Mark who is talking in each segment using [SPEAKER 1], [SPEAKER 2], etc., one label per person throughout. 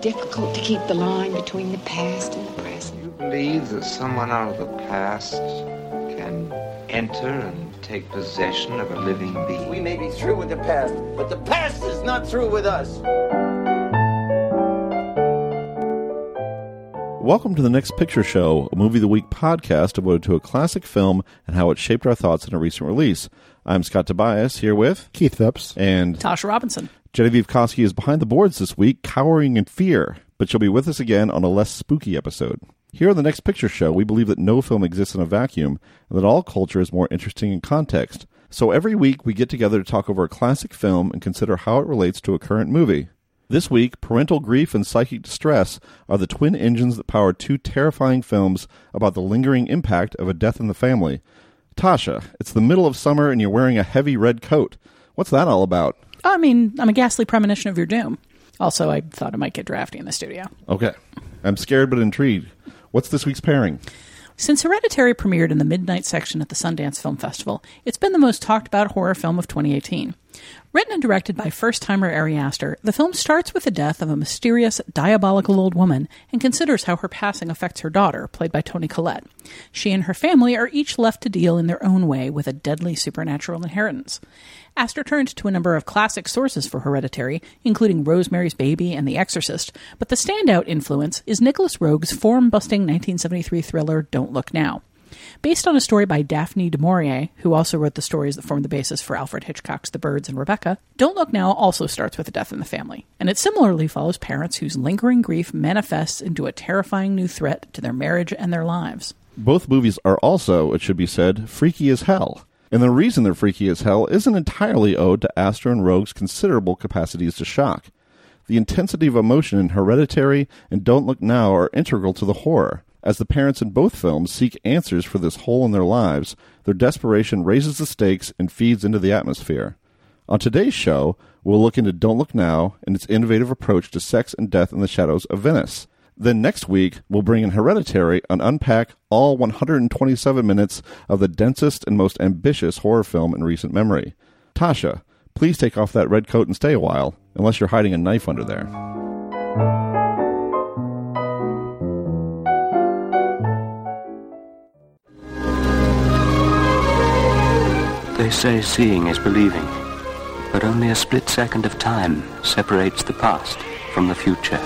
[SPEAKER 1] difficult to keep the line between the past and the present.
[SPEAKER 2] You believe that someone out of the past can enter and take possession of a living being?
[SPEAKER 3] We may be through with the past, but the past is not through with us.
[SPEAKER 4] Welcome to the Next Picture Show, a movie of the week podcast devoted to a classic film and how it shaped our thoughts in a recent release. I'm Scott Tobias here with
[SPEAKER 5] Keith Phipps
[SPEAKER 4] and
[SPEAKER 6] Tasha Robinson.
[SPEAKER 4] Genevieve Koski is behind the boards this week, cowering in fear, but she'll be with us again on a less spooky episode. Here on the Next Picture Show, we believe that no film exists in a vacuum and that all culture is more interesting in context. So every week we get together to talk over a classic film and consider how it relates to a current movie. This week, parental grief and psychic distress are the twin engines that power two terrifying films about the lingering impact of a death in the family. Tasha, it's the middle of summer and you're wearing a heavy red coat. What's that all about?
[SPEAKER 6] I mean, I'm a ghastly premonition of your doom. Also, I thought it might get drafty in the studio.
[SPEAKER 4] Okay. I'm scared but intrigued. What's this week's pairing?
[SPEAKER 6] Since Hereditary premiered in the midnight section at the Sundance Film Festival, it's been the most talked about horror film of 2018. Written and directed by first timer Ari Aster, the film starts with the death of a mysterious, diabolical old woman and considers how her passing affects her daughter, played by Toni Collette. She and her family are each left to deal in their own way with a deadly supernatural inheritance. Aster turned to a number of classic sources for Hereditary, including Rosemary's Baby and The Exorcist, but the standout influence is Nicolas Roeg's form busting 1973 thriller Don't Look Now. Based on a story by Daphne du Maurier, who also wrote the stories that formed the basis for Alfred Hitchcock's The Birds and Rebecca, Don't Look Now also starts with a death in the family, and it similarly follows parents whose lingering grief manifests into a terrifying new threat to their marriage and their lives.
[SPEAKER 4] Both movies are also, it should be said, freaky as hell. And the reason they're freaky as hell isn't entirely owed to Aster and Roeg's considerable capacities to shock. The intensity of emotion in Hereditary and Don't Look Now are integral to the horror. As the parents in both films seek answers for this hole in their lives, their desperation raises the stakes and feeds into the atmosphere. On today's show, we'll look into Don't Look Now and its innovative approach to sex and death in the shadows of Venice. Then next week, we'll bring in Hereditary and unpack all 127 minutes of the densest and most ambitious horror film in recent memory. Tasha, please take off that red coat and stay a while, unless you're hiding a knife under there.
[SPEAKER 7] They say seeing is believing, but only a split second of time separates the past from the future.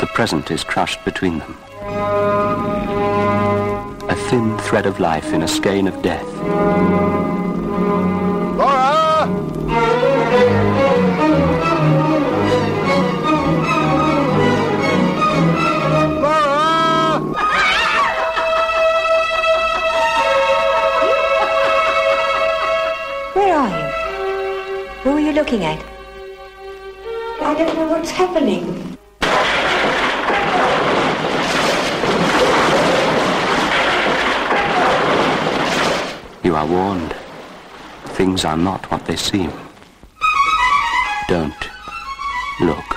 [SPEAKER 7] The present is crushed between them. A thin thread of life in a skein of death.
[SPEAKER 8] Looking at?
[SPEAKER 1] I don't know what's happening.
[SPEAKER 7] You are warned. Things are not what they seem. Don't look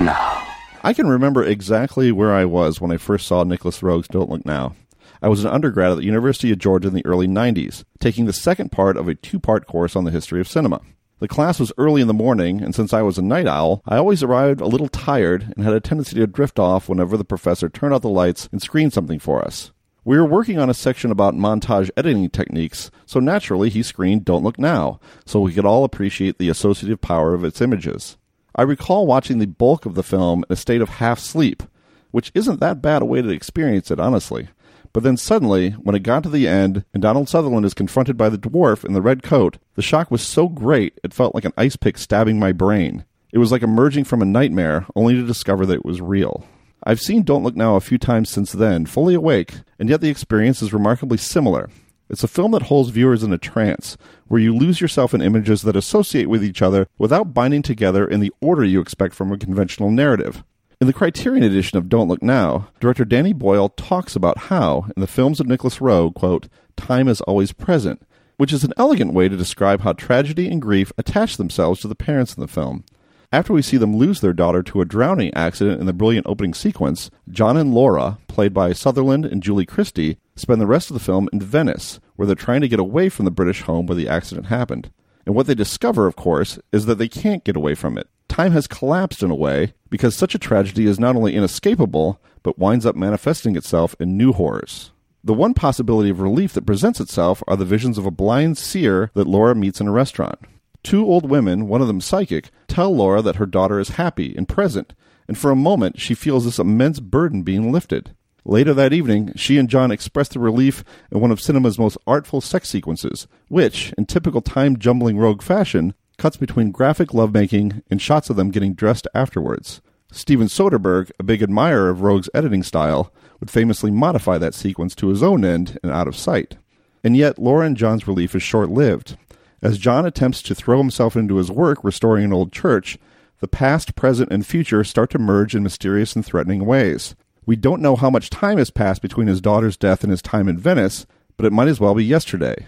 [SPEAKER 7] now.
[SPEAKER 4] I can remember exactly where I was when I first saw Nicolas Roeg's Don't Look Now. I was an undergrad at the University of Georgia in the early 90s, taking the second part of a two part course on the history of cinema. The class was early in the morning, and since I was a night owl, I always arrived a little tired and had a tendency to drift off whenever the professor turned out the lights and screened something for us. We were working on a section about montage editing techniques, so naturally he screened Don't Look Now, so we could all appreciate the associative power of its images. I recall watching the bulk of the film in a state of half sleep, which isn't that bad a way to experience it, honestly. But then suddenly, when it got to the end and Donald Sutherland is confronted by the dwarf in the red coat, the shock was so great it felt like an ice pick stabbing my brain. It was like emerging from a nightmare, only to discover that it was real. I've seen Don't Look Now a few times since then, fully awake, and yet the experience is remarkably similar. It's a film that holds viewers in a trance, where you lose yourself in images that associate with each other without binding together in the order you expect from a conventional narrative. In the Criterion edition of Don't Look Now, director Danny Boyle talks about how, in the films of Nicolas Roeg, quote, time is always present, which is an elegant way to describe how tragedy and grief attach themselves to the parents in the film. After we see them lose their daughter to a drowning accident in the brilliant opening sequence, John and Laura, played by Sutherland and Julie Christie, spend the rest of the film in Venice, where they're trying to get away from the British home where the accident happened. And what they discover, of course, is that they can't get away from it. Time has collapsed in a way because such a tragedy is not only inescapable, but winds up manifesting itself in new horrors. The one possibility of relief that presents itself are the visions of a blind seer that Laura meets in a restaurant. Two old women, one of them psychic, tell Laura that her daughter is happy and present, and for a moment she feels this immense burden being lifted. Later that evening, she and John express their relief in one of cinema's most artful sex sequences, which, in typical time jumbling Roeg fashion, cuts between graphic lovemaking and shots of them getting dressed afterwards. Steven Soderbergh, a big admirer of Roeg's editing style, would famously modify that sequence to his own end and out of sight. And yet, Laura and John's relief is short lived. As John attempts to throw himself into his work restoring an old church, the past, present, and future start to merge in mysterious and threatening ways. We don't know how much time has passed between his daughter's death and his time in Venice, but it might as well be yesterday.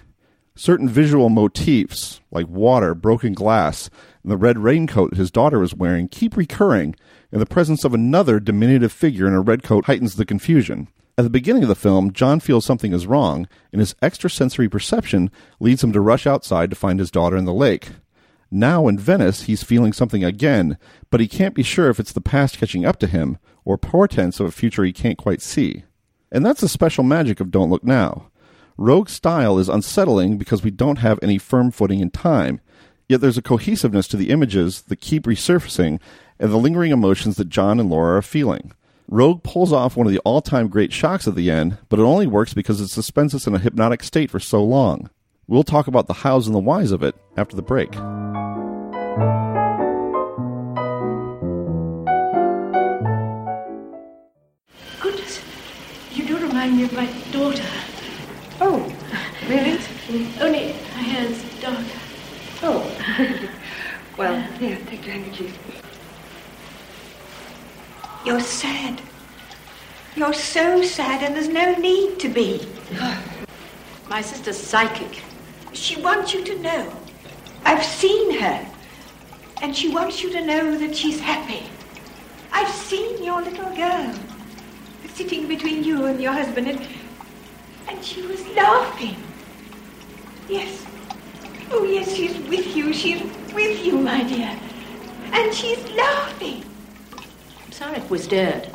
[SPEAKER 4] Certain visual motifs, like water, broken glass, and the red raincoat his daughter is wearing, keep recurring, and the presence of another diminutive figure in a red coat heightens the confusion. At the beginning of the film, John feels something is wrong, and his extrasensory perception leads him to rush outside to find his daughter in the lake. Now in Venice, he's feeling something again, but he can't be sure if it's the past catching up to him or portents of a future he can't quite see. And that's the special magic of Don't Look Now. Roeg's style is unsettling because we don't have any firm footing in time, yet there's a cohesiveness to the images that keep resurfacing and the lingering emotions that John and Laura are feeling. Roeg pulls off one of the all time great shocks at the end, but it only works because it suspends us in a hypnotic state for so long. We'll talk about the hows and the whys of it after the break.
[SPEAKER 5] Goodness, you do remind me of my daughter. Only her hair's darker.
[SPEAKER 1] Oh. well, uh, here, take your handkerchief. You're sad. You're so sad, and there's no need to be.
[SPEAKER 5] My sister's psychic.
[SPEAKER 1] She wants you to know. I've seen her. And she wants you to know that she's happy. I've seen your little girl sitting between you and your husband, and, and she was laughing. Yes. Oh, yes, she's with you. She's with you, my dear. And she's laughing.
[SPEAKER 5] I'm sorry Sarek was dead.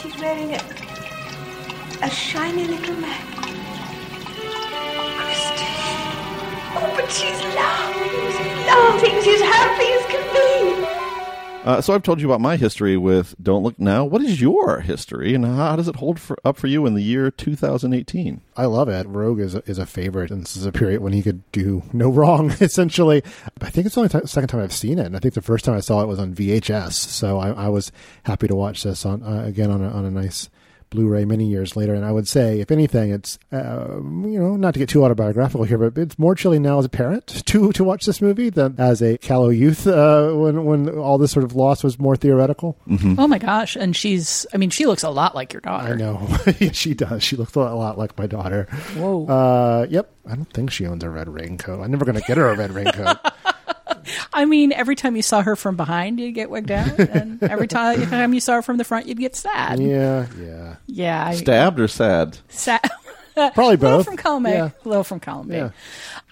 [SPEAKER 1] She's wearing a, a shiny little. Christus. Oh, but she's laughing. She's laughing. She's happy as can be.
[SPEAKER 4] Uh, so I've told you about my history with Don't Look Now. What is your history, and how does it hold for, up for you in the year 2018?
[SPEAKER 9] I love it. Roeg is a, is a favorite, and this is a period when he could do no wrong. Essentially, I think it's the only t- second time I've seen it, and I think the first time I saw it was on VHS. So I, I was happy to watch this on uh, again on a, on a nice Blu-ray many years later. And I would say, if anything, it's uh, you know not to get too autobiographical here, but it's more chilling now as a parent to to watch this movie than as a callow youth uh, when when all this sort of loss was more theoretical.
[SPEAKER 6] Oh my gosh! And she's, I mean, she looks a lot like your daughter.
[SPEAKER 9] I know, she does. She looks a lot like my daughter.
[SPEAKER 6] Whoa.
[SPEAKER 9] Uh, yep. I don't think she owns a red raincoat. I'm never going to get her a red raincoat.
[SPEAKER 6] I mean, every time you saw her from behind, you'd get wigged out, and every time, time you saw her from the front, you'd get sad.
[SPEAKER 9] yeah, yeah.
[SPEAKER 6] Yeah, I,
[SPEAKER 4] Stabbed or sad?
[SPEAKER 6] sad.
[SPEAKER 9] Probably both.
[SPEAKER 6] A little from column A,
[SPEAKER 9] Yeah.
[SPEAKER 6] a little from column B.
[SPEAKER 9] Yeah.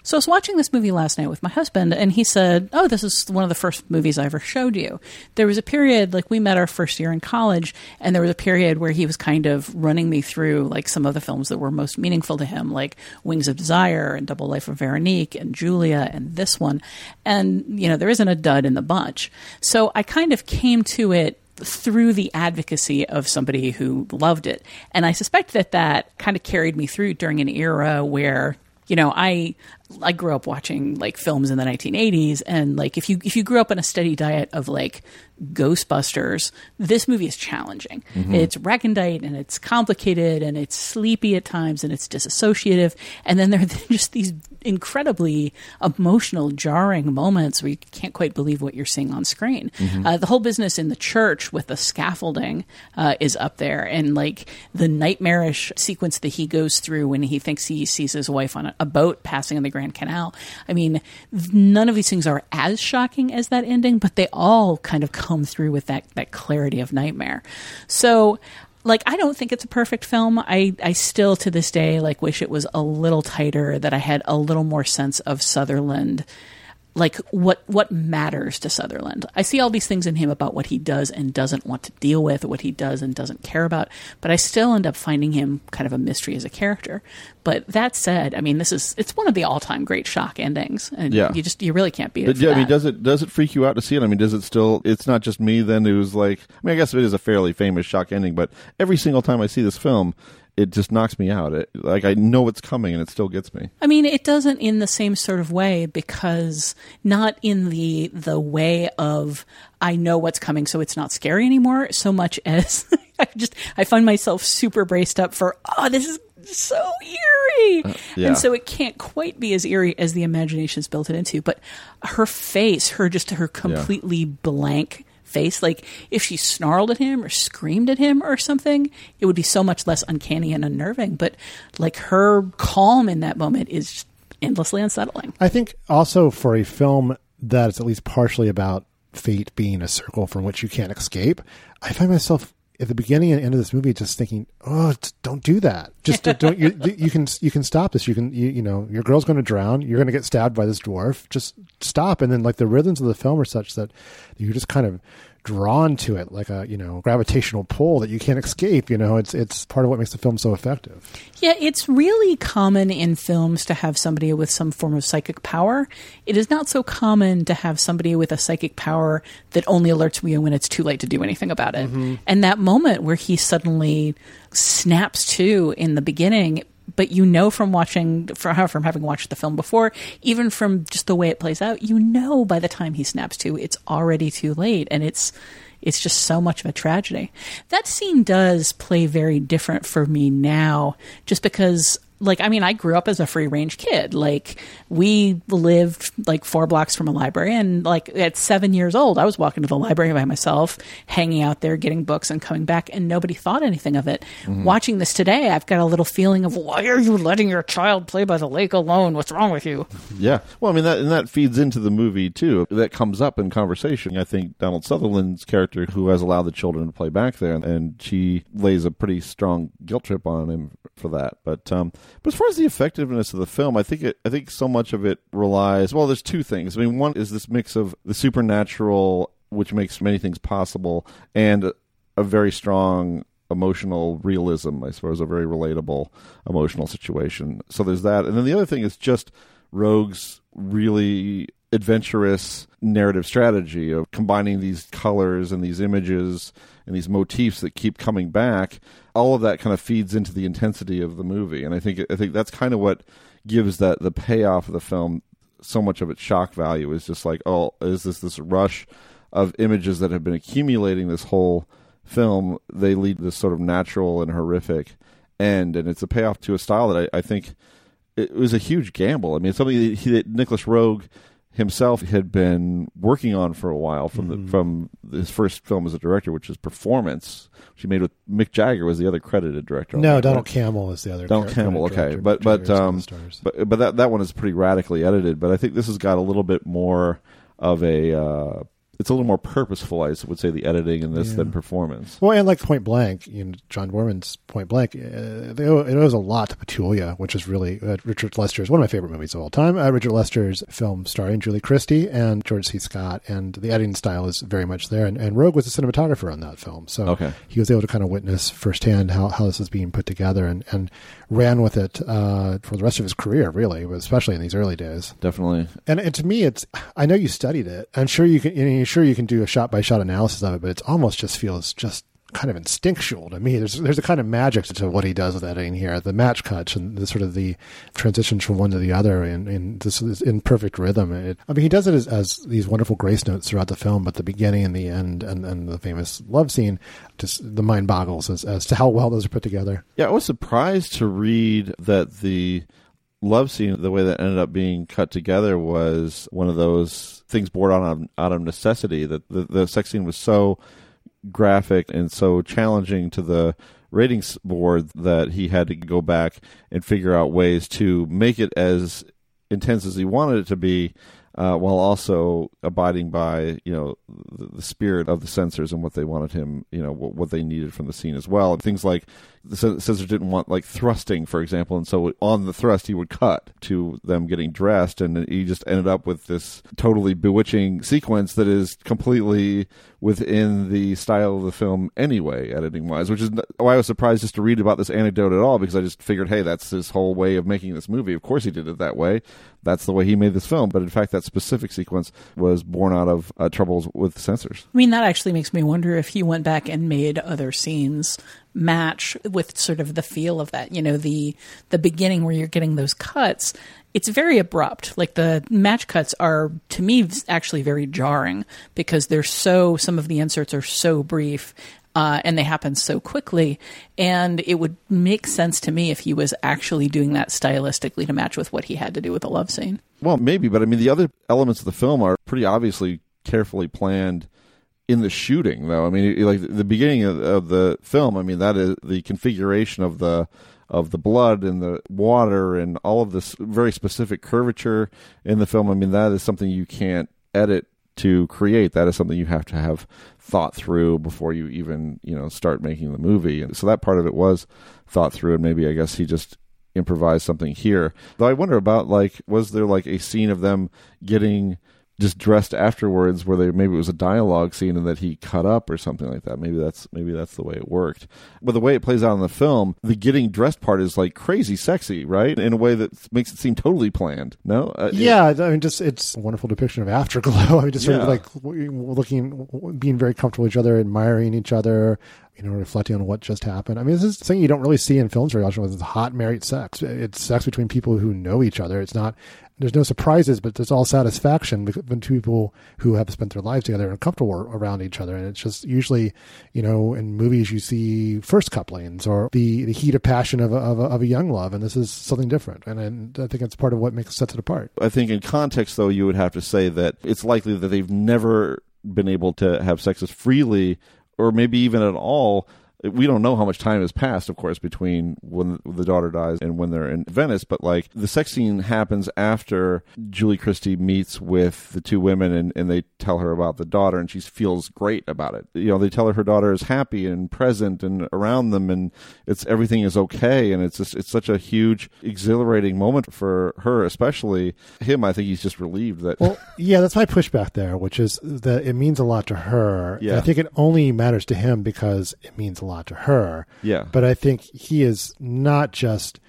[SPEAKER 6] So I was watching this movie last night with my husband, and he said, "Oh, this is one of the first movies I ever showed you." There was a period, like we met our first year in college, and there was a period where he was kind of running me through like some of the films that were most meaningful to him, like Wings of Desire and Double Life of Veronique and Julia and this one, and you know there isn't a dud in the bunch. So I kind of came to it through the advocacy of somebody who loved it. And I suspect that that kind of carried me through during an era where, you know, I I grew up watching like films in the 1980s and like if you if you grew up on a steady diet of like Ghostbusters, this movie is challenging. It's recondite and it's complicated and it's sleepy at times and it's disassociative and then there are just these incredibly emotional, jarring moments where you can't quite believe what you're seeing on screen. Uh, the whole business in the church with the scaffolding uh, is up there, and like the nightmarish sequence that he goes through when he thinks he sees his wife on a, a boat passing in the Grand Canal. I mean, none of these things are as shocking as that ending, but they all kind of come through with that that clarity of nightmare. So like I don't think it's a perfect film. I I still to this day like wish it was a little tighter that I had a little more sense of Sutherland like what what matters to Sutherland. I see all these things in him about what he does and doesn't want to deal with, what he does and doesn't care about, but I still end up finding him kind of a mystery as a character. But that said, I mean, this is it's one of the all-time great shock endings, and
[SPEAKER 4] Yeah.
[SPEAKER 6] you just you really can't beat it.
[SPEAKER 4] But yeah, I mean, does it does it freak you out to see it? I mean, does it still? It's not just me then who's like. I mean, I guess it is a fairly famous shock ending, but every single time I see this film, it just knocks me out. It, like I know what's coming, and it still gets me.
[SPEAKER 6] I mean, it doesn't in the same sort of way because not in the the way of I know what's coming, so it's not scary anymore. So much as I just I find myself super braced up for oh, this is so eerie, uh,
[SPEAKER 4] yeah.
[SPEAKER 6] and so it can't quite be as eerie as the imagination's built it into. But her face, her just her completely blank face. Like if she snarled at him or screamed at him or something, it would be so much less uncanny and unnerving. But like her calm in that moment is endlessly unsettling.
[SPEAKER 9] I think also for a film that is at least partially about fate being a circle from which you can't escape, I find myself at the beginning and end of this movie just thinking, "Oh, don't do that. Just don't- you, you can you can stop this. You can you, you know your girl's going to drown. You're going to get stabbed by this dwarf. Just stop." And then like the rhythms of the film are such that you're just kind of drawn to it like a you know gravitational pull that you can't escape you know it's it's part of what makes the film so effective
[SPEAKER 6] Yeah, it's really common in films to have somebody with some form of psychic power. It is not so common to have somebody with a psychic power that only alerts you when it's too late to do anything about it. Mm-hmm. And that moment where he suddenly snaps to in the beginning, but you know from watching from, from having watched the film before, even from just the way it plays out, you know by the time he snaps to, it's already too late, and it's it's just so much of a tragedy. That scene does play very different for me now, just because. Like, I mean, I grew up as a free range kid. Like, we lived like four blocks from a library. And like at seven years old, I was walking to the library by myself, hanging out there, getting books and coming back. And nobody thought anything of it. Mm-hmm. Watching this today, I've got a little feeling of why are you letting your child play by the lake alone? What's wrong with you?
[SPEAKER 4] Yeah. Well, I mean that and that feeds into the movie too. That comes up in conversation. I think Donald Sutherland's character, who has allowed the children to play back there, and she lays a pretty strong guilt trip on him for that. But um, but as far as the effectiveness of the film, I think it, I think so much of it relies. Well, there's two things. I mean, one is this mix of the supernatural, which makes many things possible, and a very strong emotional realism, I suppose, a very relatable emotional situation. So there's that. And then the other thing is just Roeg's really adventurous narrative strategy of combining these colors and these images and these motifs that keep coming back. All of that kind of feeds into the intensity of the movie. And I think I think that's kind of what gives that the payoff of the film so much of its shock value is just like, oh, is this this rush of images that have been accumulating this whole film? They lead this sort of natural and horrific end, and it's a payoff to a style that I, I think it was a huge gamble. I mean, it's something that, he, that Nicolas Roeg himself had been working on for a while from the, from his first film as a director, which is Performance, which he made with Mick Jagger was the other credited director.
[SPEAKER 9] no donald
[SPEAKER 4] right?
[SPEAKER 9] Cammell is the other
[SPEAKER 4] Donald
[SPEAKER 9] character-
[SPEAKER 4] Cammell, okay,
[SPEAKER 9] director.
[SPEAKER 4] but but
[SPEAKER 9] of
[SPEAKER 4] um, but but that that one is pretty radically edited. But I think this has got a little bit more of a. Uh, it's a little more purposeful, I would say, the editing in this than performance.
[SPEAKER 9] Well, and like Point Blank, you know, John Boorman's Point Blank, uh, owe, it owes a lot to Petulia, which is really uh, Richard Lester's one of my favorite movies of all time. Uh, Richard Lester's film starring Julie Christie and George C. Scott, and the editing style is very much there. And, and Roeg was a cinematographer on that film, so
[SPEAKER 4] Okay.
[SPEAKER 9] he was able to kind of witness firsthand how, how this is being put together, and, and ran with it uh, for the rest of his career, really, especially in these early days.
[SPEAKER 4] Definitely.
[SPEAKER 9] And, and to me, it's I know you studied it. I'm sure you can. You know, sure you can do a shot by shot analysis of it, but it almost just feels just kind of instinctual to me. There's there's a kind of magic to what he does with editing here. The match cuts and the sort of the transitions from one to the other in in this is in perfect rhythm. It, I mean, he does it as, as these wonderful grace notes throughout the film, but the beginning and the end and, and the famous love scene, just the mind boggles as, as to how well those are put together.
[SPEAKER 4] Yeah, I was surprised to read that the love scene, the way that ended up being cut together, was one of those things born out of, out of necessity. That the, the sex scene was so graphic and so challenging to the ratings board that he had to go back and figure out ways to make it as intense as he wanted it to be. uh, while also abiding by you know the, the, spirit of the censors and what they wanted him you know what, what they needed from the scene as well. And things like the censors didn't want like thrusting, for example, and so on the thrust he would cut to them getting dressed, and he just ended up with this totally bewitching sequence that is completely within the style of the film anyway, editing wise. Which is why I was surprised just to read about this anecdote at all, because I just figured, hey, that's his whole way of making this movie. Of course he did it that way. That's the way he made this film. But in fact, that specific sequence was born out of uh, troubles with censors.
[SPEAKER 6] I mean, that actually makes me wonder if he went back and made other scenes match with sort of the feel of that. You know, the the beginning where you're getting those cuts. It's very abrupt. Like the match cuts are to me actually very jarring because they're so some of the inserts are so brief uh, and they happen so quickly. And it would make sense to me if he was actually doing that stylistically to match with what he had to do with the love scene.
[SPEAKER 4] Well, maybe, but I mean, the other elements of the film are pretty obviously carefully planned in the shooting, though. I mean, like the beginning of, of, the film. I mean, that is the configuration of the of the blood and the water and all of this very specific curvature in the film. I mean, that is something you can't edit to create. That is something you have to have thought through before you even you know start making the movie. And so that part of it was thought through, and maybe I guess he just improvised something here. Though I wonder about like was there like a scene of them getting just dressed afterwards where they maybe it was a dialogue scene and that he cut up or something like that. Maybe that's maybe that's the way it worked. But the way it plays out in the film the getting dressed part is like crazy sexy right? In a way that makes it seem totally planned. No?
[SPEAKER 9] Uh, yeah it, i mean just it's a wonderful depiction of afterglow. I mean just sort yeah. of like looking being very comfortable with each other admiring each other you know, reflecting on what just happened. I mean, this is something you don't really see in films very often. It's hot married sex. It's sex between people who know each other. It's not there's no surprises, but there's all satisfaction when two people who have spent their lives together and comfortable around each other. And it's just usually, you know, in movies you see first couplings or the, the heat of passion of a, of, a, of a young love, and this is something different. And, and I think it's part of what makes sets it apart.
[SPEAKER 4] I think in context, though, you would have to say that it's likely that they've never been able to have sex as freely or maybe even at all we don't know how much time has passed, of course, between when the daughter dies and when they're in Venice, but like the sex scene happens after Julie Christie meets with the two women and, and they tell her about the daughter and she feels great about it. You know, they tell her her daughter is happy and present and around them and it's everything is okay and it's just, it's such a huge exhilarating moment for her, especially him. I think he's just relieved that.
[SPEAKER 9] Well, yeah, that's my pushback there, which is that it means a lot to her.
[SPEAKER 4] Yeah.
[SPEAKER 9] I think it only matters to him because it means a lot to her.
[SPEAKER 4] Yeah.
[SPEAKER 9] But I think he is not just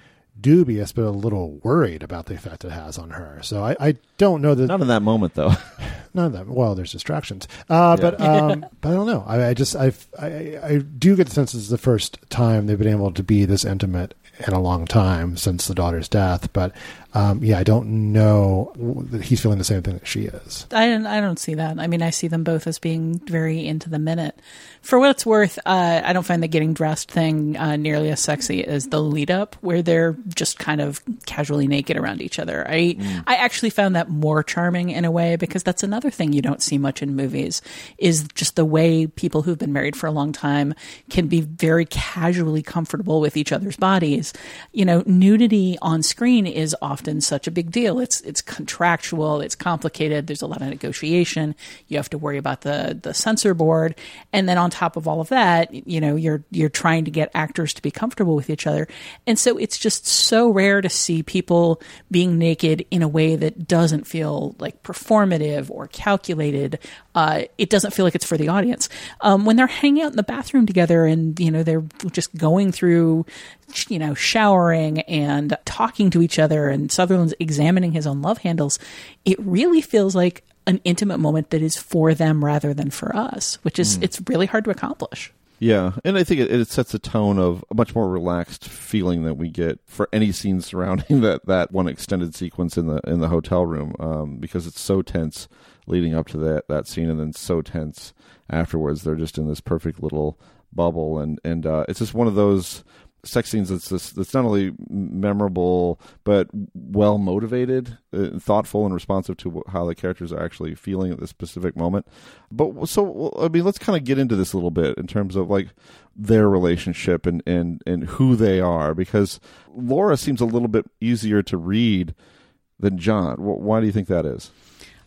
[SPEAKER 9] dubious, but a little worried about the effect it has on her. So I, I don't know that.
[SPEAKER 4] Not in that moment, though.
[SPEAKER 9] Not in that. Well, there's distractions. Uh, yeah. But um, but I don't know. I, I just I, I I do get the sense this is the first time they've been able to be this intimate in a long time since the daughter's death. But um, yeah, I don't know that he's feeling the same thing that she is.
[SPEAKER 6] I don't, I don't see that. I mean, I see them both as being very into the minute. For what it's worth, uh, I don't find the getting dressed thing uh, nearly as sexy as the lead up, where they're just kind of casually naked around each other. I mm. I actually found that more charming in a way because that's another thing you don't see much in movies is just the way people who've been married for a long time can be very casually comfortable with each other's bodies. You know, nudity on screen is often often such a big deal. It's it's contractual, it's complicated. There's a lot of negotiation. You have to worry about the the censor board, and then on top of all of that, you know, you're you're trying to get actors to be comfortable with each other, and so it's just so rare to see people being naked in a way that doesn't feel like performative or calculated. Uh, it doesn't feel like it's for the audience. Um, when they're hanging out in the bathroom together, and you know they're just going through you know, showering and talking to each other, and Sutherland's examining his own love handles, it really feels like an intimate moment that is for them rather than for us, which is mm. it's really hard to accomplish.
[SPEAKER 4] Yeah, and I think it, it, sets a tone of a much more relaxed feeling that we get for any scene surrounding that, that one extended sequence in the in the hotel room, um, because it's so tense leading up to that that scene, and then so tense afterwards. They're just in this perfect little bubble, and and uh, it's just one of those sex scenes that's this, that's not only memorable but well motivated, uh, thoughtful, and responsive to how the characters are actually feeling at this specific moment. But so I mean, let's kind of get into this a little bit in terms of like their relationship and and and who they are because Laura seems a little bit easier to read than John. Why do you think that is?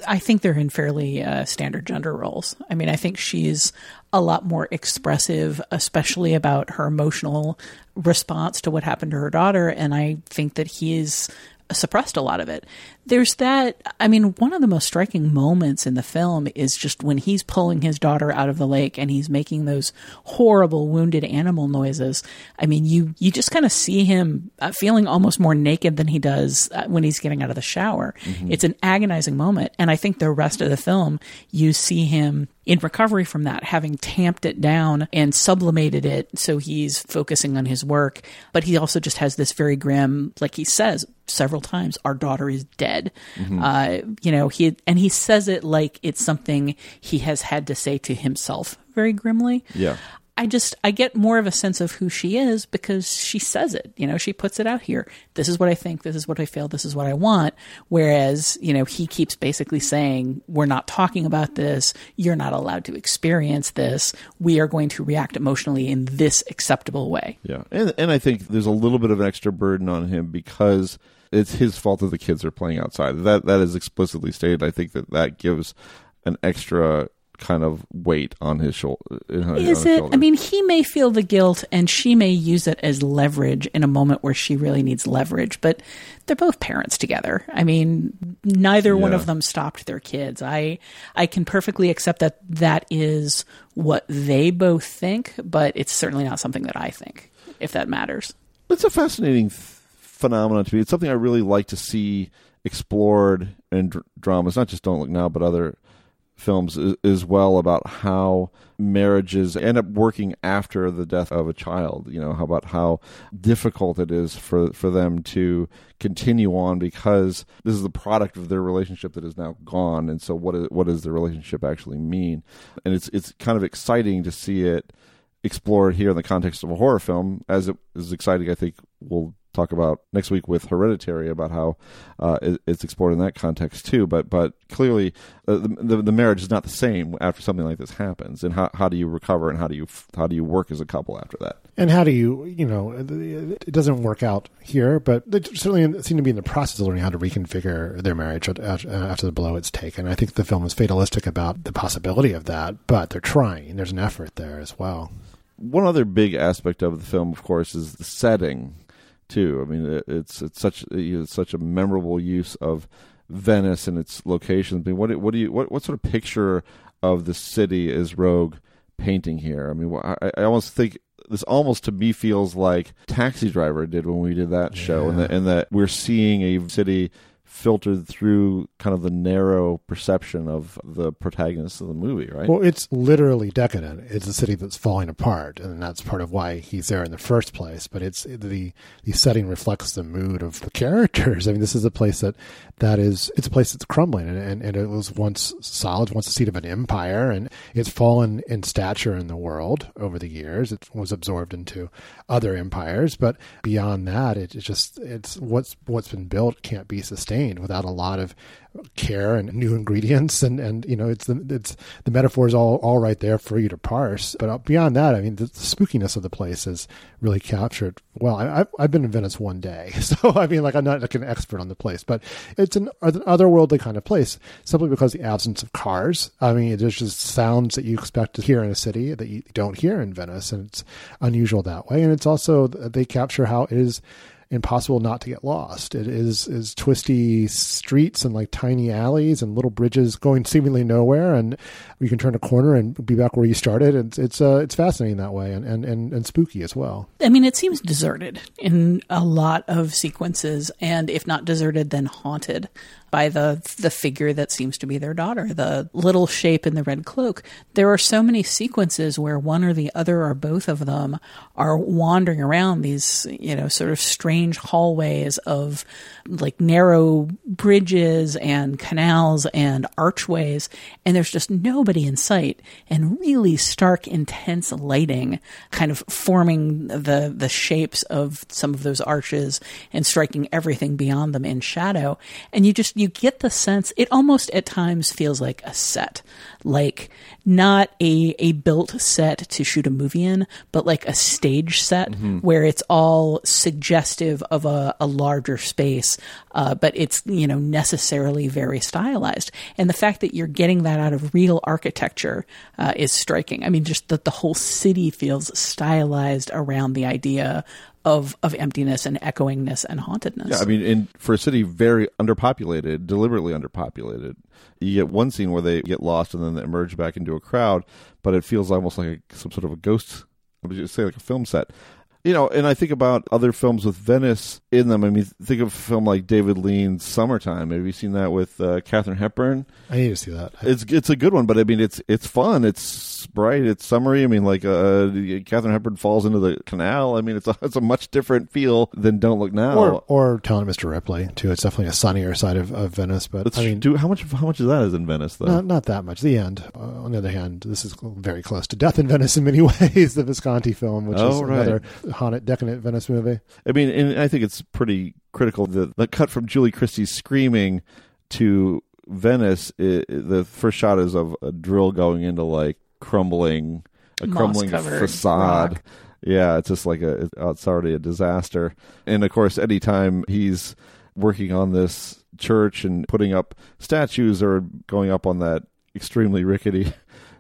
[SPEAKER 6] I think they're in fairly uh, standard gender roles. I mean, I think she's a lot more expressive, especially about her emotional response to what happened to her daughter. And I think that he is suppressed a lot of it. There's that, I mean, one of the most striking moments in the film is just when he's pulling his daughter out of the lake and he's making those horrible wounded animal noises. I mean, you, you just kind of see him uh, feeling almost more naked than he does uh, when he's getting out of the shower. Mm-hmm. It's an agonizing moment. And I think the rest of the film, you see him in recovery from that, having tamped it down and sublimated it so he's focusing on his work. But he also just has this very grim, like he says several times, our daughter is dead. Mm-hmm. Uh, you know, he, and he says it like it's something he has had to say to himself very grimly.
[SPEAKER 4] Yeah.
[SPEAKER 6] I just I get more of a sense of who she is because she says it. You know, she puts it out here. This is what I think. This is what I feel. This is what I want. Whereas, you know, he keeps basically saying, "We're not talking about this. You're not allowed to experience this. We are going to react emotionally in this acceptable way."
[SPEAKER 4] Yeah, and and I think there's a little bit of an extra burden on him because it's his fault that the kids are playing outside. That that is explicitly stated. I think that that gives an extra kind of weight on his shoulder.
[SPEAKER 6] Is it? I mean, he may feel the guilt, and she may use it as leverage in a moment where she really needs leverage. But they're both parents together. I mean, neither yeah. one of them stopped their kids. I I can perfectly accept that that is what they both think, but it's certainly not something that I think. If that matters,
[SPEAKER 4] it's a fascinating th- phenomenon to me. It's something I really like to see explored in dr- dramas, not just Don't Look Now, but other films as well about how marriages end up working after the death of a child. You know, how about how difficult it is for for them to continue on because this is the product of their relationship that is now gone. And so, what is what does the relationship actually mean? And it's it's kind of exciting to see it explored here in the context of a horror film, as it is exciting. I think will talk about next week with Hereditary about how uh, it, it's explored in that context too. But but clearly, uh, the, the, the marriage is not the same after something like this happens. And how how do you recover and how do you how do you work as a couple after that?
[SPEAKER 9] And how do you you know it doesn't work out here, but they certainly seem to be in the process of learning how to reconfigure their marriage after the blow it's taken. I think the film is fatalistic about the possibility of that, but they're trying. There's an effort there as well.
[SPEAKER 4] One other big aspect of the film, of course, is the setting too. I mean, it, it's it's such it's such a memorable use of Venice and its locations. I mean, what what do you what what sort of picture of the city is Roeg painting here? I mean, I, I almost think this almost to me feels like Taxi Driver did when we did that show, yeah. and that and that we're seeing a city filtered through kind of the narrow perception of the protagonist of the movie, right?
[SPEAKER 9] Well, it's literally decadent. It's a city that's falling apart, and that's part of why he's there in the first place. But it's the the setting reflects the mood of the characters. I mean, this is a place that that is it's a place that's crumbling, and, and, and it was once solid, once the seat of an empire, and it's fallen in stature in the world over the years. It was absorbed into other empires, but beyond that, it, just it's what's what's been built can't be sustained without a lot of care and new ingredients. And and you know it's the it's the metaphor is all all right there for you to parse. But uh, beyond that i mean the, the spookiness of the place is really captured well I, have I've been in venice one day. So i mean like i'm not like an expert on the place but it's an otherworldly kind of place simply because the absence of cars. I mean there's just sounds that you expect to hear in a city that you don't hear in venice and it's unusual that way. And it's also they capture how it is impossible not to get lost. It is is twisty streets and like tiny alleys and little bridges going seemingly nowhere, and you can turn a corner and be back where you started. And it's uh, it's fascinating that way and, and, and, and spooky as well.
[SPEAKER 6] I mean, it seems deserted in a lot of sequences, and if not deserted, then haunted by the the figure that seems to be their daughter, the little shape in the red cloak. There are so many sequences where one or the other or both of them are wandering around these, you know, sort of strange hallways of like narrow bridges and canals and archways, and there's just nobody in sight, and really stark, intense lighting kind of forming the the shapes of some of those arches and striking everything beyond them in shadow. And you just you get the sense it almost at times feels like a set, like not a a built set to shoot a movie in, but like a stage set
[SPEAKER 4] Mm-hmm.
[SPEAKER 6] where it's all suggestive of a, a larger space, uh, but it's you know necessarily very stylized. And the fact that you're getting that out of real architecture uh, is striking. I mean, just that the whole city feels stylized around the idea of of emptiness and echoingness and hauntedness.
[SPEAKER 4] Yeah, I mean, in for a city very underpopulated, deliberately underpopulated, you get one scene where they get lost and then they emerge back into a crowd, but it feels almost like a, some sort of a ghost. Did you say? Like a film set. You know, and I think about other films with Venice in them. I mean, think of a film like David Lean's Summertime. Have you seen that with uh, Katharine Hepburn?
[SPEAKER 9] I need to see that.
[SPEAKER 4] It's it's a good one, but I mean, it's it's fun. It's bright. It's summery. I mean, like uh, Katharine Hepburn falls into the canal. I mean, it's a it's a much different feel than Don't Look Now.
[SPEAKER 9] Or, or Talented Mr. Ripley too. It's definitely a sunnier side of, of Venice, but
[SPEAKER 4] Let's
[SPEAKER 9] I mean,
[SPEAKER 4] do how much how much of that is in Venice though?
[SPEAKER 9] not, not that much. The end. Uh, on the other hand, this is very close to Death in Venice in many ways. The Visconti film, which is
[SPEAKER 4] Oh, right.
[SPEAKER 9] another haunted, decadent Venice movie.
[SPEAKER 4] I mean, and I think it's pretty critical that the cut from Julie Christie's screaming to Venice. i the first shot is of a drill going into like crumbling, a crumbling facade.
[SPEAKER 6] rock.
[SPEAKER 4] Yeah, it's just like a oh, it's already a disaster. And of course, anytime he's working on this church and putting up statues or going up on that extremely rickety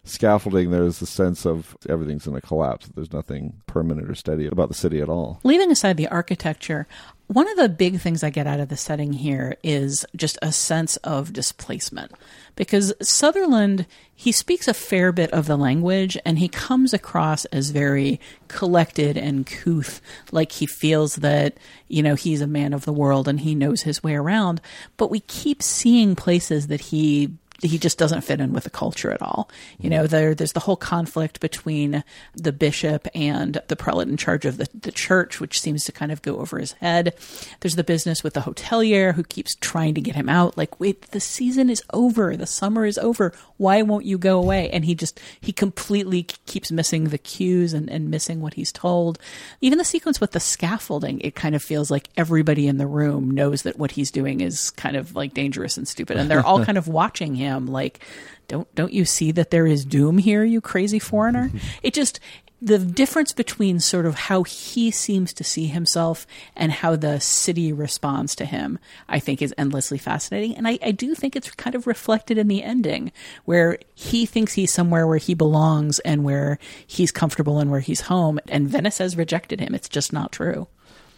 [SPEAKER 4] scaffolding, there's a sense of everything's going to collapse. There's nothing permanent or steady about the city at all.
[SPEAKER 6] Leaving aside the architecture, one of the big things I get out of the setting here is just a sense of displacement. Because Sutherland, he speaks a fair bit of the language and he comes across as very collected and couth, like he feels that, you know, he's a man of the world and he knows his way around. But we keep seeing places that he he just doesn't fit in with the culture at all. You know, there there's the whole conflict between the bishop and the prelate in charge of the, the church, which seems to kind of go over his head. There's the business with the hotelier who keeps trying to get him out. Like, wait, the season is over, the summer is over. Why won't you go away? And he just he completely keeps missing the cues and, and missing what he's told. Even the sequence with the scaffolding, it kind of feels like everybody in the room knows that what he's doing is kind of like dangerous and stupid, and they're all kind of watching him like don't don't you see that there is doom here you crazy foreigner it just the difference between sort of how he seems to see himself and how the city responds to him, I think is endlessly fascinating. And I, I do think it's kind of reflected in the ending where he thinks he's somewhere where he belongs and where he's comfortable and where he's home. And Venice has rejected him. It's just not true.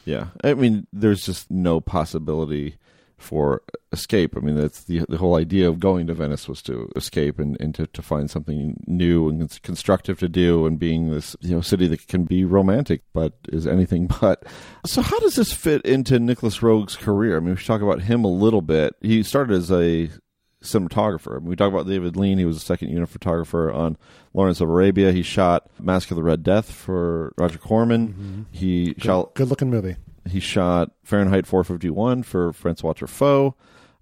[SPEAKER 4] Yeah, I mean, there's just no possibility for escape. I mean, that's the the whole idea of going to Venice was to escape and, and to, to find something new and constructive to do, and being this you know city that can be romantic, but is anything but. So, how does this fit into Nicolas Roeg's career? I mean, we should talk about him a little bit. He started as a cinematographer. I mean, we talk about David Lean. He was a second unit photographer on Lawrence of Arabia. He shot Masque of the Red Death for Roger Corman. Mm-hmm. He shot
[SPEAKER 9] Good looking movie.
[SPEAKER 4] He shot Fahrenheit 451 for Francois Truffaut.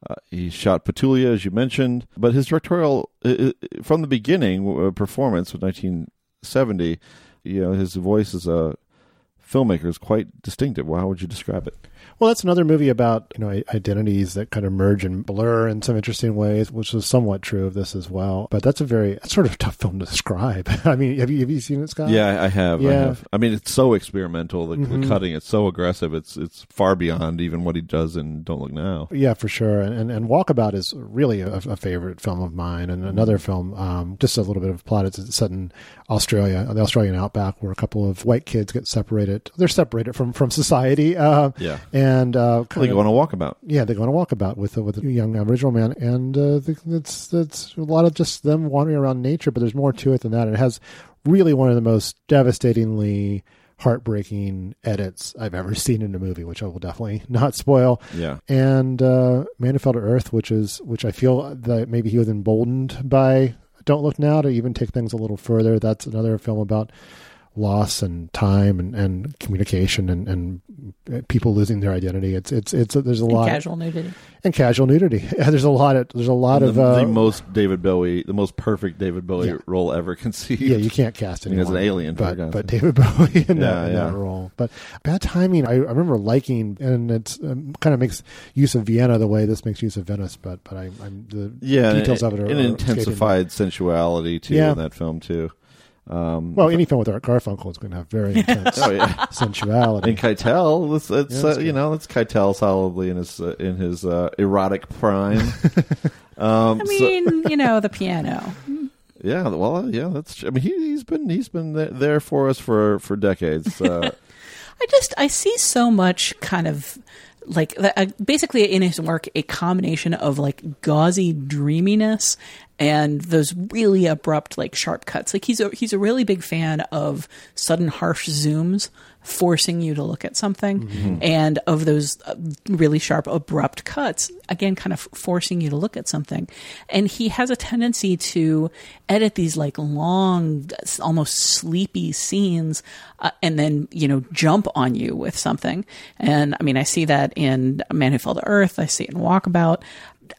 [SPEAKER 4] Uh, he shot Petulia, as you mentioned, but his directorial, uh, from the beginning, uh, performance of 1970, you know, his voice is a filmmaker is quite distinctive. How would you describe it?
[SPEAKER 9] Well, that's another movie about you know identities that kind of merge and blur in some interesting ways, which is somewhat true of this as well. But that's a very that's sort of a tough film to describe. I mean, have you have you seen it, Scott?
[SPEAKER 4] Yeah, I have. I
[SPEAKER 9] Yeah.
[SPEAKER 4] have. I mean, it's so experimental. The,
[SPEAKER 9] Mhm.
[SPEAKER 4] the cutting, it's so aggressive. It's it's far beyond even what he does in Don't Look Now.
[SPEAKER 9] Yeah, for sure. And and, and Walkabout is really a, a favorite film of mine. And another film, um, just a little bit of plot. It's set in Australia, the Australian outback, where a couple of white kids get separated. They're separated from from society. Uh,
[SPEAKER 4] Yeah.
[SPEAKER 9] and uh,
[SPEAKER 4] They go on a walkabout.
[SPEAKER 9] Yeah, they go on a walkabout with with a young Aboriginal man, and uh, it's it's a lot of just them wandering around nature. But there's more to it than that. It has really one of the most devastatingly heartbreaking edits I've ever seen in a movie, which I will definitely not spoil.
[SPEAKER 4] Yeah.
[SPEAKER 9] And uh, Man Who Fell to Earth, which is which I feel that maybe he was emboldened by Don't Look Now to even take things a little further. That's another film about loss and time and, and communication and, and uh, people losing their identity. It's it's it's there's a
[SPEAKER 6] And
[SPEAKER 9] lot
[SPEAKER 6] casual nudity.
[SPEAKER 9] and casual nudity. Yeah, there's a lot of there's a lot
[SPEAKER 4] the,
[SPEAKER 9] of uh,
[SPEAKER 4] the most David Bowie, the most perfect David Bowie
[SPEAKER 9] Yeah.
[SPEAKER 4] role ever conceived.
[SPEAKER 9] Yeah, you can't cast anyone
[SPEAKER 4] as an alien, for
[SPEAKER 9] but but. David Bowie in,
[SPEAKER 4] Yeah,
[SPEAKER 9] that, in
[SPEAKER 4] yeah.
[SPEAKER 9] that role. But bad timing. I, I remember liking, and it's um, kind of makes use of Vienna the way this makes use of Venice. But but I, I'm the
[SPEAKER 4] yeah,
[SPEAKER 9] details
[SPEAKER 4] and,
[SPEAKER 9] of it are
[SPEAKER 4] and
[SPEAKER 9] are
[SPEAKER 4] intensified sensuality too
[SPEAKER 9] Yeah.
[SPEAKER 4] in that film too. Um,
[SPEAKER 9] Well, any film with Art Garfunkel is going to have very intense
[SPEAKER 4] oh yeah,
[SPEAKER 9] sensuality.
[SPEAKER 4] and Keitel, let's, let's
[SPEAKER 9] Yeah,
[SPEAKER 4] uh, you know, let's Keitel solidly in his uh, in his uh, erotic prime. um,
[SPEAKER 6] I
[SPEAKER 4] so-
[SPEAKER 6] mean, you know, the piano.
[SPEAKER 4] yeah, well, yeah, that's. I mean, he, he's been he's been there for us for for decades. Uh,
[SPEAKER 6] I just I see so much kind of like uh, basically in his work a combination of like gauzy dreaminess and those really abrupt like sharp cuts. Like he's a he's a really big fan of sudden harsh zooms forcing you to look at something and of those uh, really sharp abrupt cuts again kind of forcing you to look at something. And he has a tendency to edit these like long almost sleepy scenes uh, and then you know jump on you with something. And i mean i see that in man who fell to earth. I see it in walkabout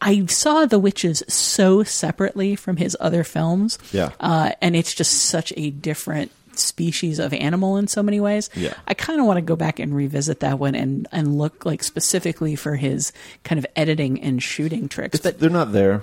[SPEAKER 6] I saw The Witches so separately from his other films.
[SPEAKER 4] Yeah.
[SPEAKER 6] Uh, and it's just such a different species of animal in so many ways.
[SPEAKER 4] Yeah.
[SPEAKER 6] I kind of want to go back and revisit that one and, and look like specifically for his kind of editing and shooting tricks.
[SPEAKER 4] It's-
[SPEAKER 6] But
[SPEAKER 4] they're not there.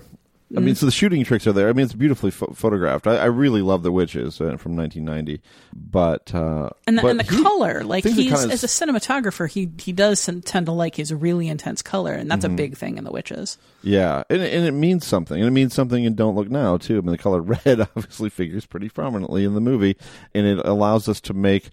[SPEAKER 4] I mean, so the shooting tricks are there. I mean, it's beautifully pho- photographed. I, I really love The Witches uh, from 1990, but uh,
[SPEAKER 6] and the,
[SPEAKER 4] but
[SPEAKER 6] and the
[SPEAKER 4] he-
[SPEAKER 6] color, like he's
[SPEAKER 4] kinda
[SPEAKER 6] as a cinematographer, he he does tend to like his really intense color, and that's a big thing in The Witches.
[SPEAKER 4] Yeah, and, and it means something. And it means something in Don't Look Now, too. I mean, the color red obviously figures pretty prominently in the movie, and it allows us to make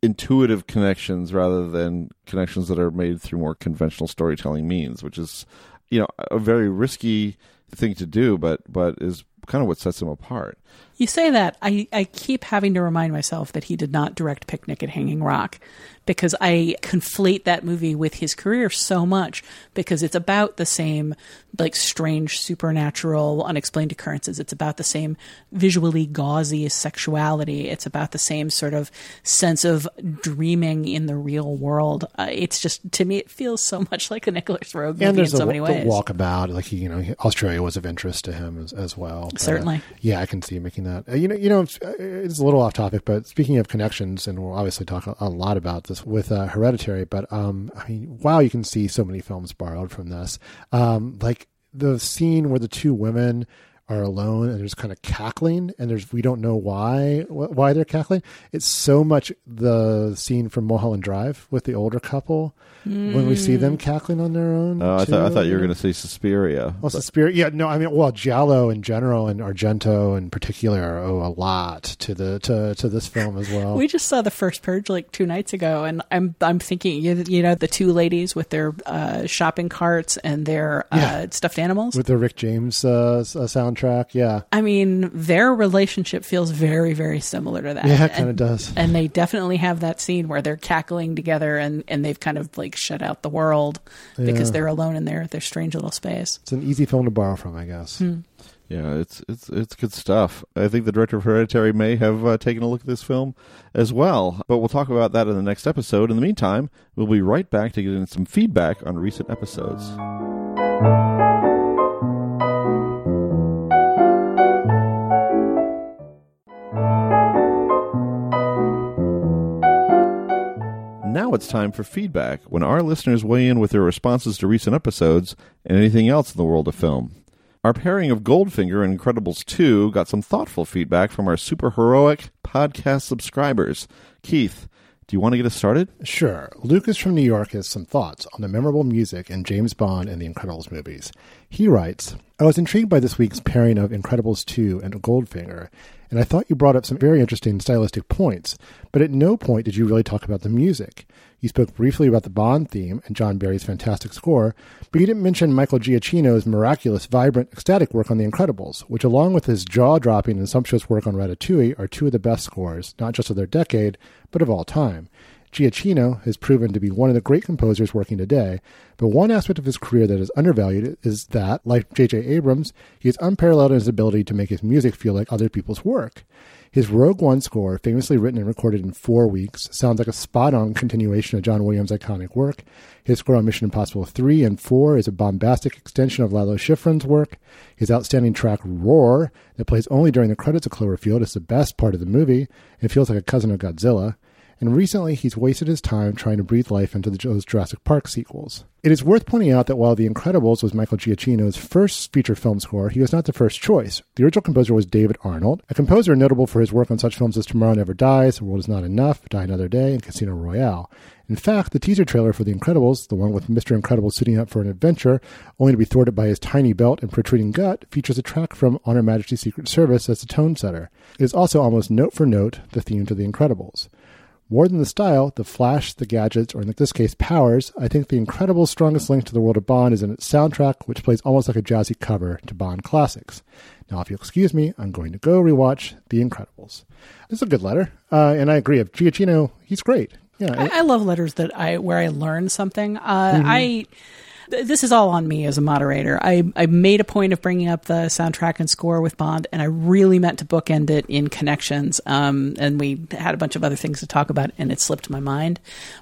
[SPEAKER 4] intuitive connections rather than connections that are made through more conventional storytelling means, which is, you know, a very risky thing to do, but but is kind of what sets him apart.
[SPEAKER 6] You say that I, I keep having to remind myself that he did not direct Picnic at Hanging Rock because I conflate that movie with his career so much because it's about the same like strange supernatural unexplained occurrences it's about the same visually gauzy sexuality it's about the same sort of sense of dreaming in the real world uh, it's just to me it feels so much like a Nicolas Roeg movie
[SPEAKER 9] and
[SPEAKER 6] in
[SPEAKER 9] there's
[SPEAKER 6] so
[SPEAKER 9] the,
[SPEAKER 6] many ways
[SPEAKER 9] walkabout. Like he, you know, Australia was of interest to him as, as well. But, uh,
[SPEAKER 6] Certainly.
[SPEAKER 9] yeah, I can see him making that. Uh, you know, you know, it's, uh, it's a little off topic, but speaking of connections, and we'll obviously talk a, a lot about this with uh, Hereditary. But um, I mean, wow, you can see so many films borrowed from this. Um, like the scene where the two women are alone and there's kind of cackling and there's we don't know why wh- why they're cackling it's so much the scene from mulholland drive with the older couple when we see them cackling on their own
[SPEAKER 4] Uh, I thought I thought you were going to say Suspiria.
[SPEAKER 9] well, Suspiria, yeah, no, I mean, well, Giallo in general and Argento in particular owe a lot to the to to this film as well.
[SPEAKER 6] We just saw the first purge like two nights ago, and I'm I'm thinking you, you know the two ladies with their uh, shopping carts and their
[SPEAKER 9] Yeah.
[SPEAKER 6] uh, stuffed animals.
[SPEAKER 9] with the Rick James uh, s- soundtrack, yeah,
[SPEAKER 6] I mean, their relationship feels very very similar to that.
[SPEAKER 9] yeah, it kind of does.
[SPEAKER 6] And they definitely have that scene where they're cackling together, and, and they've kind of like shut out the world because they're alone in their their strange little space.
[SPEAKER 9] It's an easy film to borrow from, I guess.
[SPEAKER 6] Hmm.
[SPEAKER 4] Yeah, it's it's it's good stuff. I think the director of Hereditary may have uh, taken a look at this film as well, but we'll talk about that in the next episode. In the meantime, we'll be right back to get in some feedback on recent episodes. Now it's time for feedback when our listeners weigh in with their responses to recent episodes and anything else in the world of film. Our pairing of Goldfinger and Incredibles 2 got some thoughtful feedback from our super heroic podcast subscribers. Keith, do you want to get us started?
[SPEAKER 9] Sure. Lucas from New York has some thoughts on the memorable music in James Bond and the Incredibles movies. He writes, I was intrigued by this week's pairing of Incredibles 2 and Goldfinger, and I thought you brought up some very interesting stylistic points, but at no point did you really talk about the music. You spoke briefly about the Bond theme and John Barry's fantastic score, but you didn't mention Michael Giacchino's miraculous, vibrant, ecstatic work on The Incredibles, which, along with his jaw dropping and sumptuous work on Ratatouille, are two of the best scores, not just of their decade, but of all time. Giacchino has proven to be one of the great composers working today, but one aspect of his career that is undervalued is that, like J.J. Abrams, he is unparalleled in his ability to make his music feel like other people's work. His Rogue One score, famously written and recorded in four weeks, sounds like a spot on continuation of John Williams' iconic work. His score on Mission Impossible 3 and 4 is a bombastic extension of Lalo Schifrin's work. His outstanding track, Roar, that plays only during the credits of Cloverfield, is the best part of the movie and feels like a cousin of Godzilla and recently he's wasted his time trying to breathe life into those Jurassic Park sequels. It is worth pointing out that while The Incredibles was Michael Giacchino's first feature film score, he was not the first choice. The original composer was David Arnold, a composer notable for his work on such films as Tomorrow Never Dies, The World Is Not Enough, Die Another Day, and Casino Royale. In fact, the teaser trailer for The Incredibles, the one with Mr. Incredible suiting up for an adventure, only to be thwarted by his tiny belt and protruding gut, features a track from On Her Majesty's Secret Service as the tone setter. It is also almost note for note the theme to The Incredibles. More than the style, the flash, the gadgets, or in this case, powers, I think the incredible strongest link to the world of Bond is in its soundtrack, which plays almost like a jazzy cover to Bond classics. Now, if you'll excuse me, I'm going to go rewatch The Incredibles. This is a good letter, uh, and I agree. Of Giacchino, he's great. Yeah,
[SPEAKER 6] I, I, love letters that I where I learn something. Uh, mm-hmm. I this is all on me as a moderator. I, I made a point of bringing up the soundtrack and score with Bond, and I really meant to bookend it in connections. Um, and we had a bunch of other things to talk about, and it slipped my mind.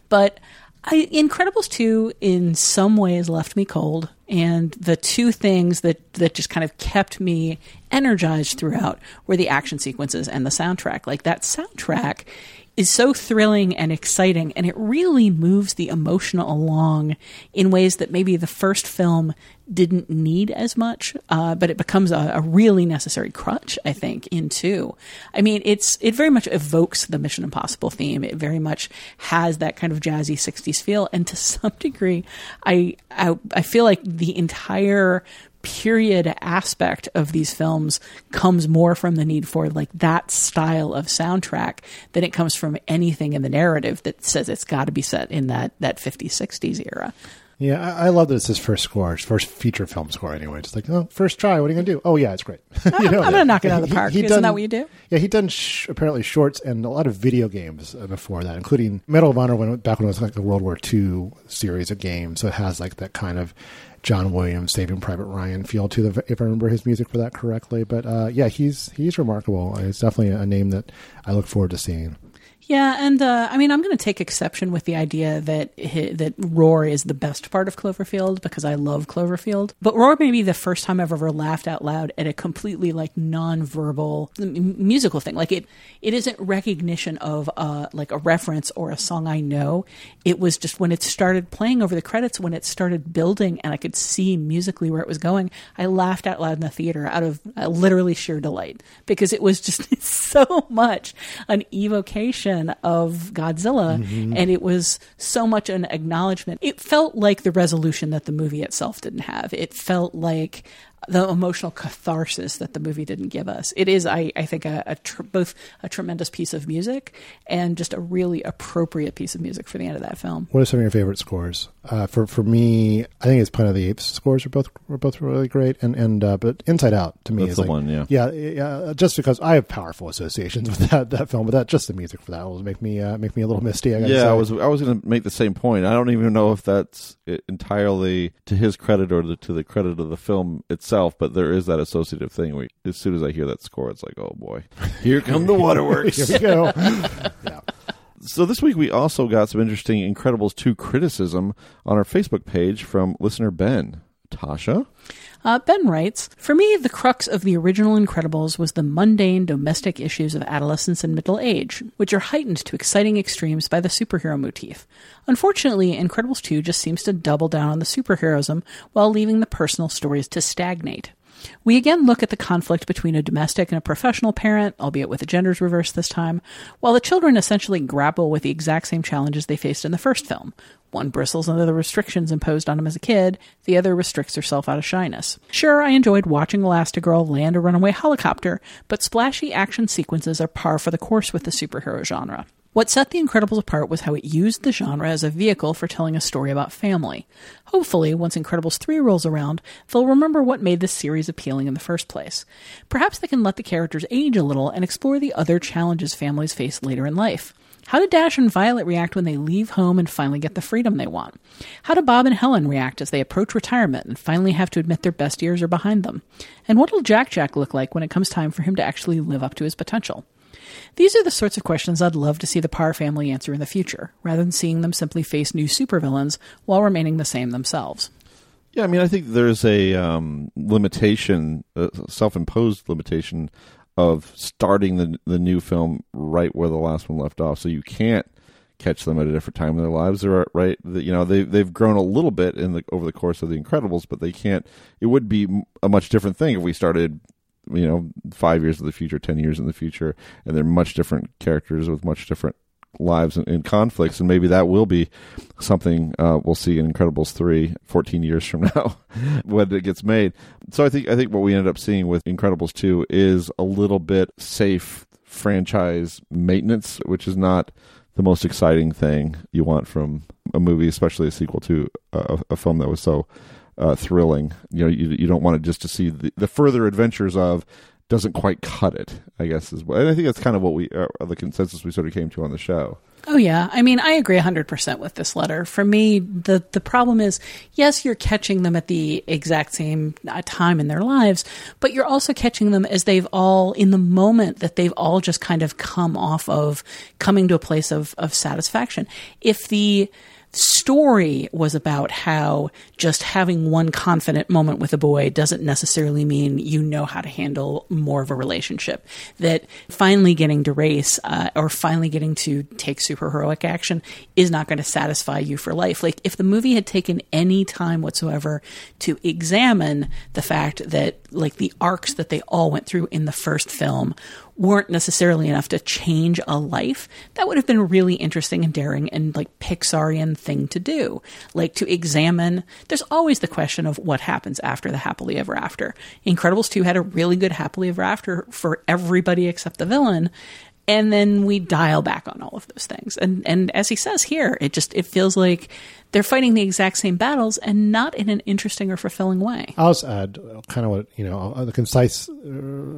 [SPEAKER 6] But I, Incredibles 2 in some ways left me cold. And the two things that, that just kind of kept me energized throughout were the action sequences and the soundtrack. Like that soundtrack is so thrilling and exciting, and it really moves the emotional along in ways that maybe the first film didn't need as much, uh, but it becomes a, a, really necessary crutch, I think, in two. I mean, it's it very much evokes the Mission Impossible theme. It very much has that kind of jazzy '60s feel, and to some degree, I I, I feel like the entire period aspect of these films comes more from the need for like that style of soundtrack than it comes from anything in the narrative that says it's got to be set in that that 50s 60s era
[SPEAKER 9] yeah, I, I love that it's his first score, his first feature film score. Anyway, it's like, oh, first try. What are you gonna do? Oh yeah, it's great.
[SPEAKER 6] you know, I'm gonna knock it out of the park. He, he Isn't done, that what you do?
[SPEAKER 9] Yeah, he'd done sh- apparently shorts and a lot of video games uh, before that, including Medal of Honor when back when it was like the World War II series of games. So it has like that kind of John Williams, Saving Private Ryan feel to the, if I remember his music for that correctly. But uh, yeah, he's he's remarkable. It's definitely a name that I look forward to seeing.
[SPEAKER 6] Yeah, and uh, I mean, I'm going to take exception with the idea that that Roar is the best part of Cloverfield because I love Cloverfield. But Roar may be the first time I've ever laughed out loud at a completely like non-verbal musical thing. Like it, it isn't recognition of uh, like a reference or a song I know. It was just when it started playing over the credits, when it started building, and I could see musically where it was going. I laughed out loud in the theater out of uh, literally sheer delight because it was just so much an evocation of Godzilla, mm-hmm. and it was so much an acknowledgement. It felt like the resolution that the movie itself didn't have. It felt like the emotional catharsis that the movie didn't give us. It is, I, I think, a, a tr- both a tremendous piece of music and just a really appropriate piece of music for the end of that film.
[SPEAKER 9] What are some of your favorite scores? Uh, for for me, I think it's Planet of the Apes scores are both were both really great, and and uh, but Inside Out to me
[SPEAKER 4] That's
[SPEAKER 9] is
[SPEAKER 4] the
[SPEAKER 9] like,
[SPEAKER 4] one, yeah,
[SPEAKER 9] yeah, yeah. Just because I have powerful associations with that that film, but that just the music for that will make me uh, make me a little misty. I
[SPEAKER 4] yeah,
[SPEAKER 9] say.
[SPEAKER 4] I was I was going to make the same point. I don't even know if that's entirely to his credit or the, to the credit of the film itself, but there is that associative thing. Where as soon as I hear that score, it's like, oh boy, here come the waterworks.
[SPEAKER 9] here we go. yeah.
[SPEAKER 4] So this week we also got some interesting Incredibles 2 criticism on our Facebook page from listener Ben. Tasha?
[SPEAKER 6] Uh, ben writes For me, the crux of the original Incredibles was the mundane domestic issues of adolescence and middle age, which are heightened to exciting extremes by the superhero motif. Unfortunately, Incredibles 2 just seems to double down on the superheroism while leaving the personal stories to stagnate. We again look at the conflict between a domestic and a professional parent, albeit with the genders reversed this time, while the children essentially grapple with the exact same challenges they faced in the first film. One bristles under the restrictions imposed on him as a kid, the other restricts herself out of shyness. Sure, I enjoyed watching Elastigirl land a runaway helicopter, but splashy action sequences are par for the course with the superhero genre. What set The Incredibles apart was how it used the genre as a vehicle for telling a story about family. Hopefully, once Incredibles 3 rolls around, they'll remember what made this series appealing in the first place. Perhaps they can let the characters age a little and explore the other challenges families face later in life. How do Dash and Violet react when they leave home and finally get the freedom they want? How do Bob and Helen react as they approach retirement and finally have to admit their best years are behind them? And what will Jack Jack look like when it comes time for him to actually live up to his potential? These are the sorts of questions I'd love to see the Parr family answer in the future, rather than seeing them simply face new supervillains while remaining the same themselves.
[SPEAKER 4] Yeah, I mean, I think there's a um, limitation, self-imposed limitation of starting the the new film right where the last one left off. So you can't catch them at a different time in their lives. They're right, you know, they they've grown a little bit in the over the course of the Incredibles, but they can't. It would be a much different thing if we started, you know, five years in the future, ten years in the future, and they're much different characters with much different lives and, and, conflicts, and maybe that will be something uh, we'll see in Incredibles 3 14 years from now when it gets made. So I think I think what we ended up seeing with Incredibles 2 is a little bit safe franchise maintenance, which is not the most exciting thing you want from a movie, especially a sequel to a, a film that was so uh, thrilling. You know, you, you don't want it just to see the, the further adventures of doesn't quite cut it. I guess is and I think that's kind of what we uh, the consensus we sort of came to on the show.
[SPEAKER 6] Oh yeah, I mean, I agree 100% with this letter. For me, the the problem is, yes, you're catching them at the exact same uh, time in their lives, but you're also catching them as they've all in the moment that they've all just kind of come off of coming to a place of of satisfaction. If the story was about how just having one confident moment with a boy doesn't necessarily mean you know how to handle more of a relationship. That finally getting to race uh, or finally getting to take super heroic action is not going to satisfy you for life. Like if the movie had taken any time whatsoever to examine the fact that like the arcs that they all went through in the first film weren't necessarily enough to change a life, that would have been really interesting and daring and like Pixarian thing to do. Like to examine, there's always the question of what happens after the happily ever after. Incredibles 2 had a really good happily ever after for everybody except the villain and then we dial back on all of those things. And and as he says here, it just it feels like they're fighting the exact same battles and not in an interesting or fulfilling way.
[SPEAKER 9] I'll just add kind of what you know the concise uh,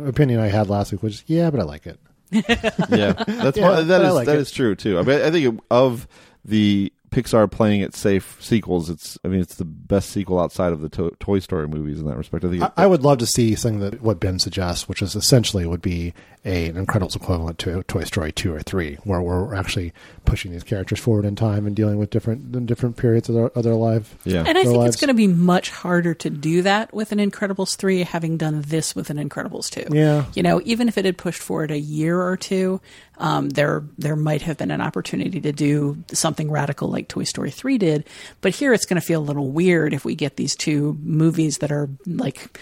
[SPEAKER 9] opinion I had last week, which is yeah, but I like it.
[SPEAKER 4] yeah, that's yeah, one, that is like that is true too. I mean, I think of the Pixar playing it safe sequels. It's I mean it's the best sequel outside of the to- Toy Story movies in that respect. I think
[SPEAKER 9] I, I, would love to see something that what Ben suggests, which is essentially would be a, an Incredibles equivalent to Toy Story two or three, where we're actually pushing these characters forward in time and dealing with different different periods of their, of their life.
[SPEAKER 6] Yeah, and I think lives. it's going to be much harder to do that with an Incredibles three, having done this with an Incredibles two.
[SPEAKER 9] Yeah,
[SPEAKER 6] you know, even if it had pushed forward a year or two, um, there there might have been an opportunity to do something radical like Toy Story three did. But here it's going to feel a little weird if we get these two movies that are like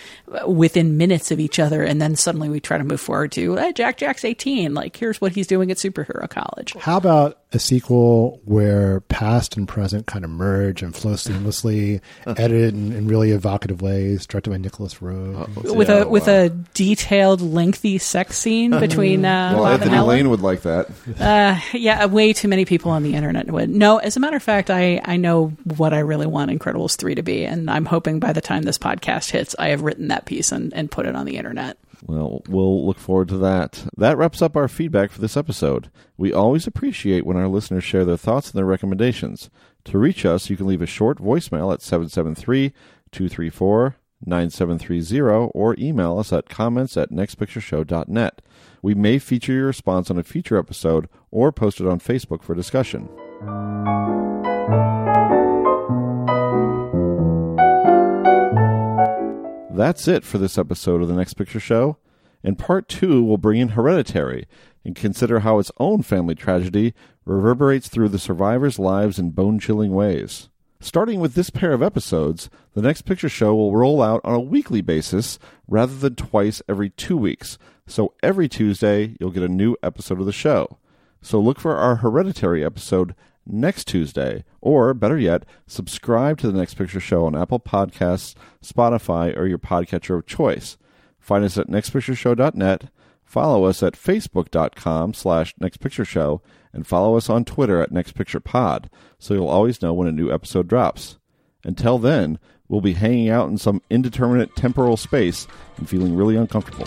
[SPEAKER 6] within minutes of each other, and then suddenly we try to move forward to hey, Jack Jack's eighteen. Like here's what he's doing at superhero college.
[SPEAKER 9] How about a sequel where past and present kind of merge and flow seamlessly, edited in, in, really evocative ways, directed by Nicolas Roeg?
[SPEAKER 6] uh, with yeah, a with wow. a detailed, lengthy sex scene between. Uh,
[SPEAKER 4] well, Anthony Lane would like that.
[SPEAKER 6] Uh, yeah, way too many people on the internet would. No, as a matter of fact, I I know what I really want Incredibles three to be, and I'm hoping by the time this podcast hits, I have written that piece and, and put it on the internet.
[SPEAKER 4] Well, we'll look forward to that. That wraps up our feedback for this episode. We always appreciate when our listeners share their thoughts and their recommendations. To reach us, you can leave a short voicemail at 773 234 9730 or email us at comments at nextpictureshow.net. We may feature your response on a future episode or post it on Facebook for discussion. That's it for this episode of the Next Picture Show. In part two, we'll bring in Hereditary and consider how its own family tragedy reverberates through the survivors' lives in bone chilling ways. Starting with this pair of episodes, the Next Picture Show will roll out on a weekly basis rather than twice every two weeks. So every Tuesday, you'll get a new episode of the show. So look for our Hereditary episode next Tuesday, or better yet, subscribe to the Next Picture Show on Apple Podcasts, Spotify, or your podcatcher of choice. Find us at nextpictureshow.net, follow us at facebook.com slash nextpictureshow, and follow us on Twitter at nextpicturepod, so you'll always know when a new episode drops. Until then, we'll be hanging out in some indeterminate temporal space and feeling really uncomfortable.